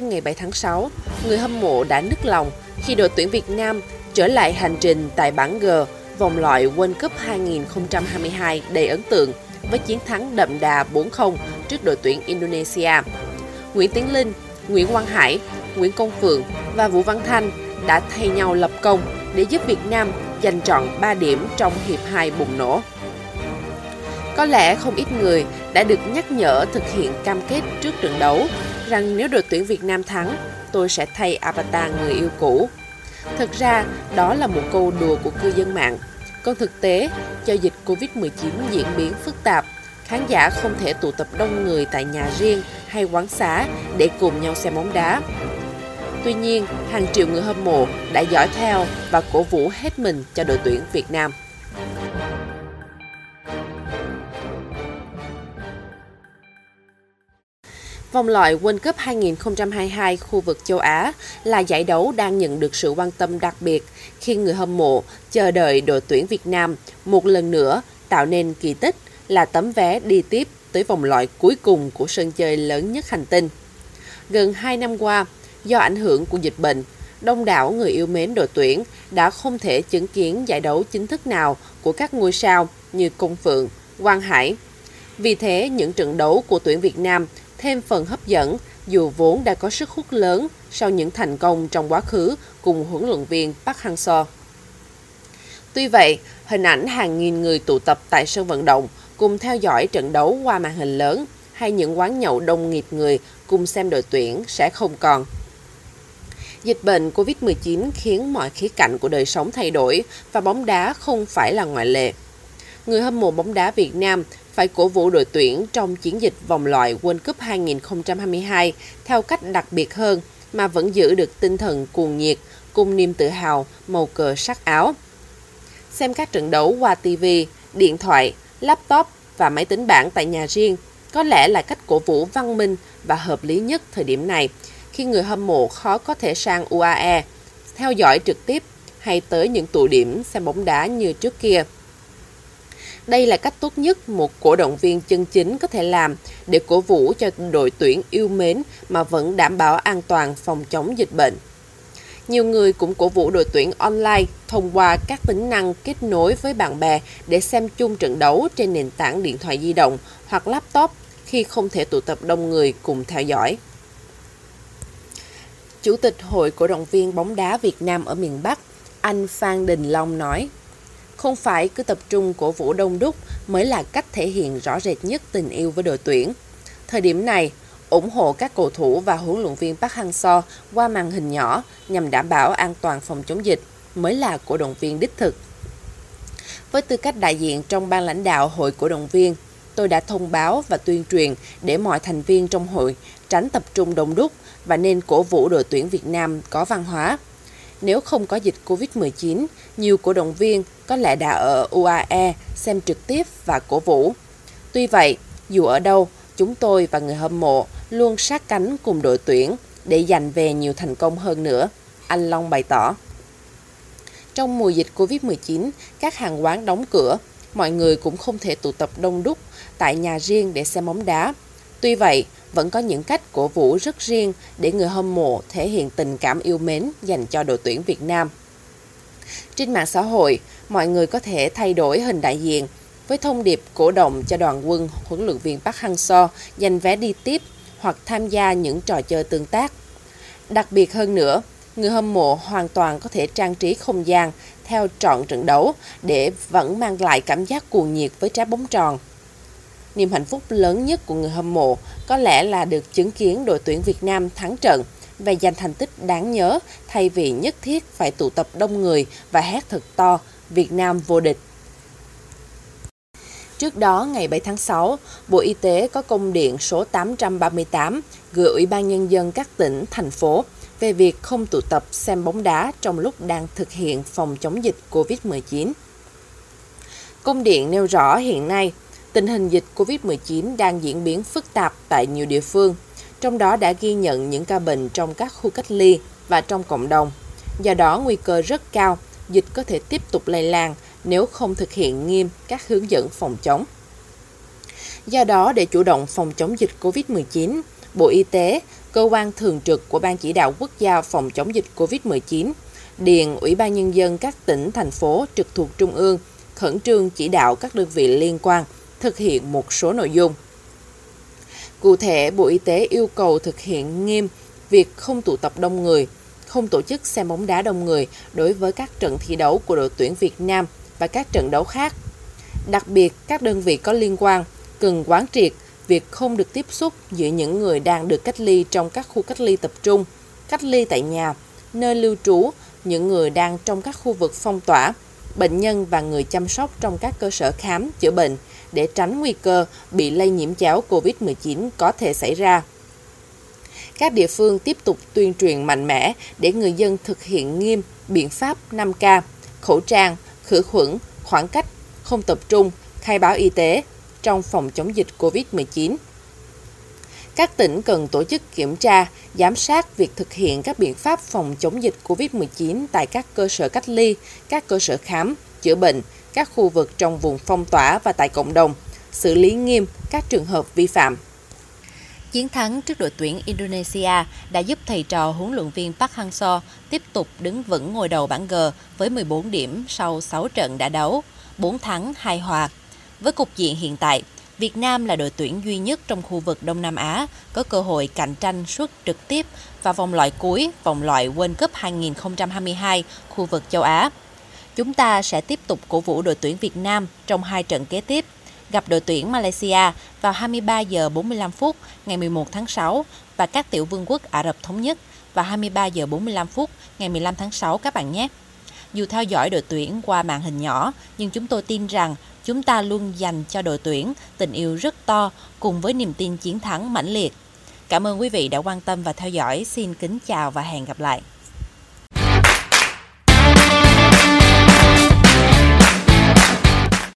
đêm ngày 7 tháng 6, người hâm mộ đã nức lòng khi đội tuyển Việt Nam trở lại hành trình tại bảng G vòng loại World Cup 2022 đầy ấn tượng với chiến thắng đậm đà 4-0 trước đội tuyển Indonesia. Nguyễn Tiến Linh, Nguyễn Quang Hải, Nguyễn Công Phượng và Vũ Văn Thanh đã thay nhau lập công để giúp Việt Nam giành trọn 3 điểm trong hiệp 2 bùng nổ. Có lẽ không ít người đã được nhắc nhở thực hiện cam kết trước trận đấu rằng nếu đội tuyển Việt Nam thắng, tôi sẽ thay avatar người yêu cũ. Thực ra, đó là một câu đùa của cư dân mạng. Còn thực tế, do dịch Covid-19 diễn biến phức tạp, khán giả không thể tụ tập đông người tại nhà riêng hay quán xá để cùng nhau xem bóng đá. Tuy nhiên, hàng triệu người hâm mộ đã dõi theo và cổ vũ hết mình cho đội tuyển Việt Nam. Vòng loại World Cup 2022 khu vực châu Á là giải đấu đang nhận được sự quan tâm đặc biệt khi người hâm mộ chờ đợi đội tuyển Việt Nam một lần nữa tạo nên kỳ tích là tấm vé đi tiếp tới vòng loại cuối cùng của sân chơi lớn nhất hành tinh. Gần 2 năm qua, do ảnh hưởng của dịch bệnh, đông đảo người yêu mến đội tuyển đã không thể chứng kiến giải đấu chính thức nào của các ngôi sao như Công Phượng, Quang Hải. Vì thế, những trận đấu của tuyển Việt Nam thêm phần hấp dẫn dù vốn đã có sức hút lớn sau những thành công trong quá khứ cùng huấn luyện viên Park Hang-seo. Tuy vậy, hình ảnh hàng nghìn người tụ tập tại sân vận động cùng theo dõi trận đấu qua màn hình lớn hay những quán nhậu đông nghịt người cùng xem đội tuyển sẽ không còn. Dịch bệnh COVID-19 khiến mọi khía cạnh của đời sống thay đổi và bóng đá không phải là ngoại lệ. Người hâm mộ bóng đá Việt Nam phải cổ vũ đội tuyển trong chiến dịch vòng loại World Cup 2022 theo cách đặc biệt hơn mà vẫn giữ được tinh thần cuồng nhiệt cùng niềm tự hào màu cờ sắc áo. Xem các trận đấu qua TV, điện thoại, laptop và máy tính bảng tại nhà riêng có lẽ là cách cổ vũ văn minh và hợp lý nhất thời điểm này khi người hâm mộ khó có thể sang UAE, theo dõi trực tiếp hay tới những tụ điểm xem bóng đá như trước kia. Đây là cách tốt nhất một cổ động viên chân chính có thể làm để cổ vũ cho đội tuyển yêu mến mà vẫn đảm bảo an toàn phòng chống dịch bệnh. Nhiều người cũng cổ vũ đội tuyển online thông qua các tính năng kết nối với bạn bè để xem chung trận đấu trên nền tảng điện thoại di động hoặc laptop khi không thể tụ tập đông người cùng theo dõi. Chủ tịch Hội Cổ động viên bóng đá Việt Nam ở miền Bắc, anh Phan Đình Long nói, không phải cứ tập trung cổ vũ đông đúc mới là cách thể hiện rõ rệt nhất tình yêu với đội tuyển. Thời điểm này, ủng hộ các cầu thủ và huấn luyện viên Park Hang-seo qua màn hình nhỏ nhằm đảm bảo an toàn phòng chống dịch mới là cổ động viên đích thực. Với tư cách đại diện trong ban lãnh đạo hội cổ động viên, tôi đã thông báo và tuyên truyền để mọi thành viên trong hội tránh tập trung đông đúc và nên cổ vũ đội tuyển Việt Nam có văn hóa. Nếu không có dịch Covid-19, nhiều cổ động viên có lẽ đã ở UAE xem trực tiếp và cổ vũ. Tuy vậy, dù ở đâu, chúng tôi và người hâm mộ luôn sát cánh cùng đội tuyển để giành về nhiều thành công hơn nữa, anh Long bày tỏ. Trong mùa dịch Covid-19, các hàng quán đóng cửa, mọi người cũng không thể tụ tập đông đúc tại nhà riêng để xem bóng đá. Tuy vậy, vẫn có những cách cổ vũ rất riêng để người hâm mộ thể hiện tình cảm yêu mến dành cho đội tuyển Việt Nam. Trên mạng xã hội, mọi người có thể thay đổi hình đại diện với thông điệp cổ động cho đoàn quân huấn luyện viên Park Hang-seo giành vé đi tiếp hoặc tham gia những trò chơi tương tác. Đặc biệt hơn nữa, người hâm mộ hoàn toàn có thể trang trí không gian theo trọn trận đấu để vẫn mang lại cảm giác cuồng nhiệt với trái bóng tròn. Niềm hạnh phúc lớn nhất của người hâm mộ có lẽ là được chứng kiến đội tuyển Việt Nam thắng trận và giành thành tích đáng nhớ thay vì nhất thiết phải tụ tập đông người và hét thật to Việt Nam vô địch. Trước đó, ngày 7 tháng 6, Bộ Y tế có công điện số 838 gửi Ủy ban Nhân dân các tỉnh, thành phố về việc không tụ tập xem bóng đá trong lúc đang thực hiện phòng chống dịch COVID-19. Công điện nêu rõ hiện nay, tình hình dịch COVID-19 đang diễn biến phức tạp tại nhiều địa phương, trong đó đã ghi nhận những ca bệnh trong các khu cách ly và trong cộng đồng. Do đó, nguy cơ rất cao dịch có thể tiếp tục lây lan nếu không thực hiện nghiêm các hướng dẫn phòng chống. Do đó, để chủ động phòng chống dịch COVID-19, Bộ Y tế cơ quan thường trực của Ban chỉ đạo quốc gia phòng chống dịch COVID-19, điền Ủy ban Nhân dân các tỉnh, thành phố trực thuộc Trung ương khẩn trương chỉ đạo các đơn vị liên quan thực hiện một số nội dung. Cụ thể, Bộ Y tế yêu cầu thực hiện nghiêm việc không tụ tập đông người, không tổ chức xem bóng đá đông người đối với các trận thi đấu của đội tuyển Việt Nam và các trận đấu khác. Đặc biệt, các đơn vị có liên quan cần quán triệt việc không được tiếp xúc giữa những người đang được cách ly trong các khu cách ly tập trung, cách ly tại nhà, nơi lưu trú, những người đang trong các khu vực phong tỏa, bệnh nhân và người chăm sóc trong các cơ sở khám chữa bệnh để tránh nguy cơ bị lây nhiễm chéo COVID-19 có thể xảy ra. Các địa phương tiếp tục tuyên truyền mạnh mẽ để người dân thực hiện nghiêm biện pháp 5K, khẩu trang, khử khuẩn, khoảng cách, không tập trung, khai báo y tế trong phòng chống dịch COVID-19. Các tỉnh cần tổ chức kiểm tra, giám sát việc thực hiện các biện pháp phòng chống dịch COVID-19 tại các cơ sở cách ly, các cơ sở khám, chữa bệnh, các khu vực trong vùng phong tỏa và tại cộng đồng, xử lý nghiêm các trường hợp vi phạm. Chiến thắng trước đội tuyển Indonesia đã giúp thầy trò huấn luyện viên Park Hang-seo tiếp tục đứng vững ngôi đầu bảng G với 14 điểm sau 6 trận đã đấu, 4 thắng, 2 hòa. Với cục diện hiện tại, Việt Nam là đội tuyển duy nhất trong khu vực Đông Nam Á có cơ hội cạnh tranh suốt trực tiếp vào vòng loại cuối, vòng loại World Cup 2022 khu vực châu Á. Chúng ta sẽ tiếp tục cổ vũ đội tuyển Việt Nam trong hai trận kế tiếp gặp đội tuyển Malaysia vào 23 giờ 45 phút ngày 11 tháng 6 và các tiểu vương quốc Ả Rập Thống Nhất vào 23 giờ 45 phút ngày 15 tháng 6 các bạn nhé. Dù theo dõi đội tuyển qua màn hình nhỏ, nhưng chúng tôi tin rằng chúng ta luôn dành cho đội tuyển tình yêu rất to cùng với niềm tin chiến thắng mãnh liệt. Cảm ơn quý vị đã quan tâm và theo dõi. Xin kính chào và hẹn gặp lại.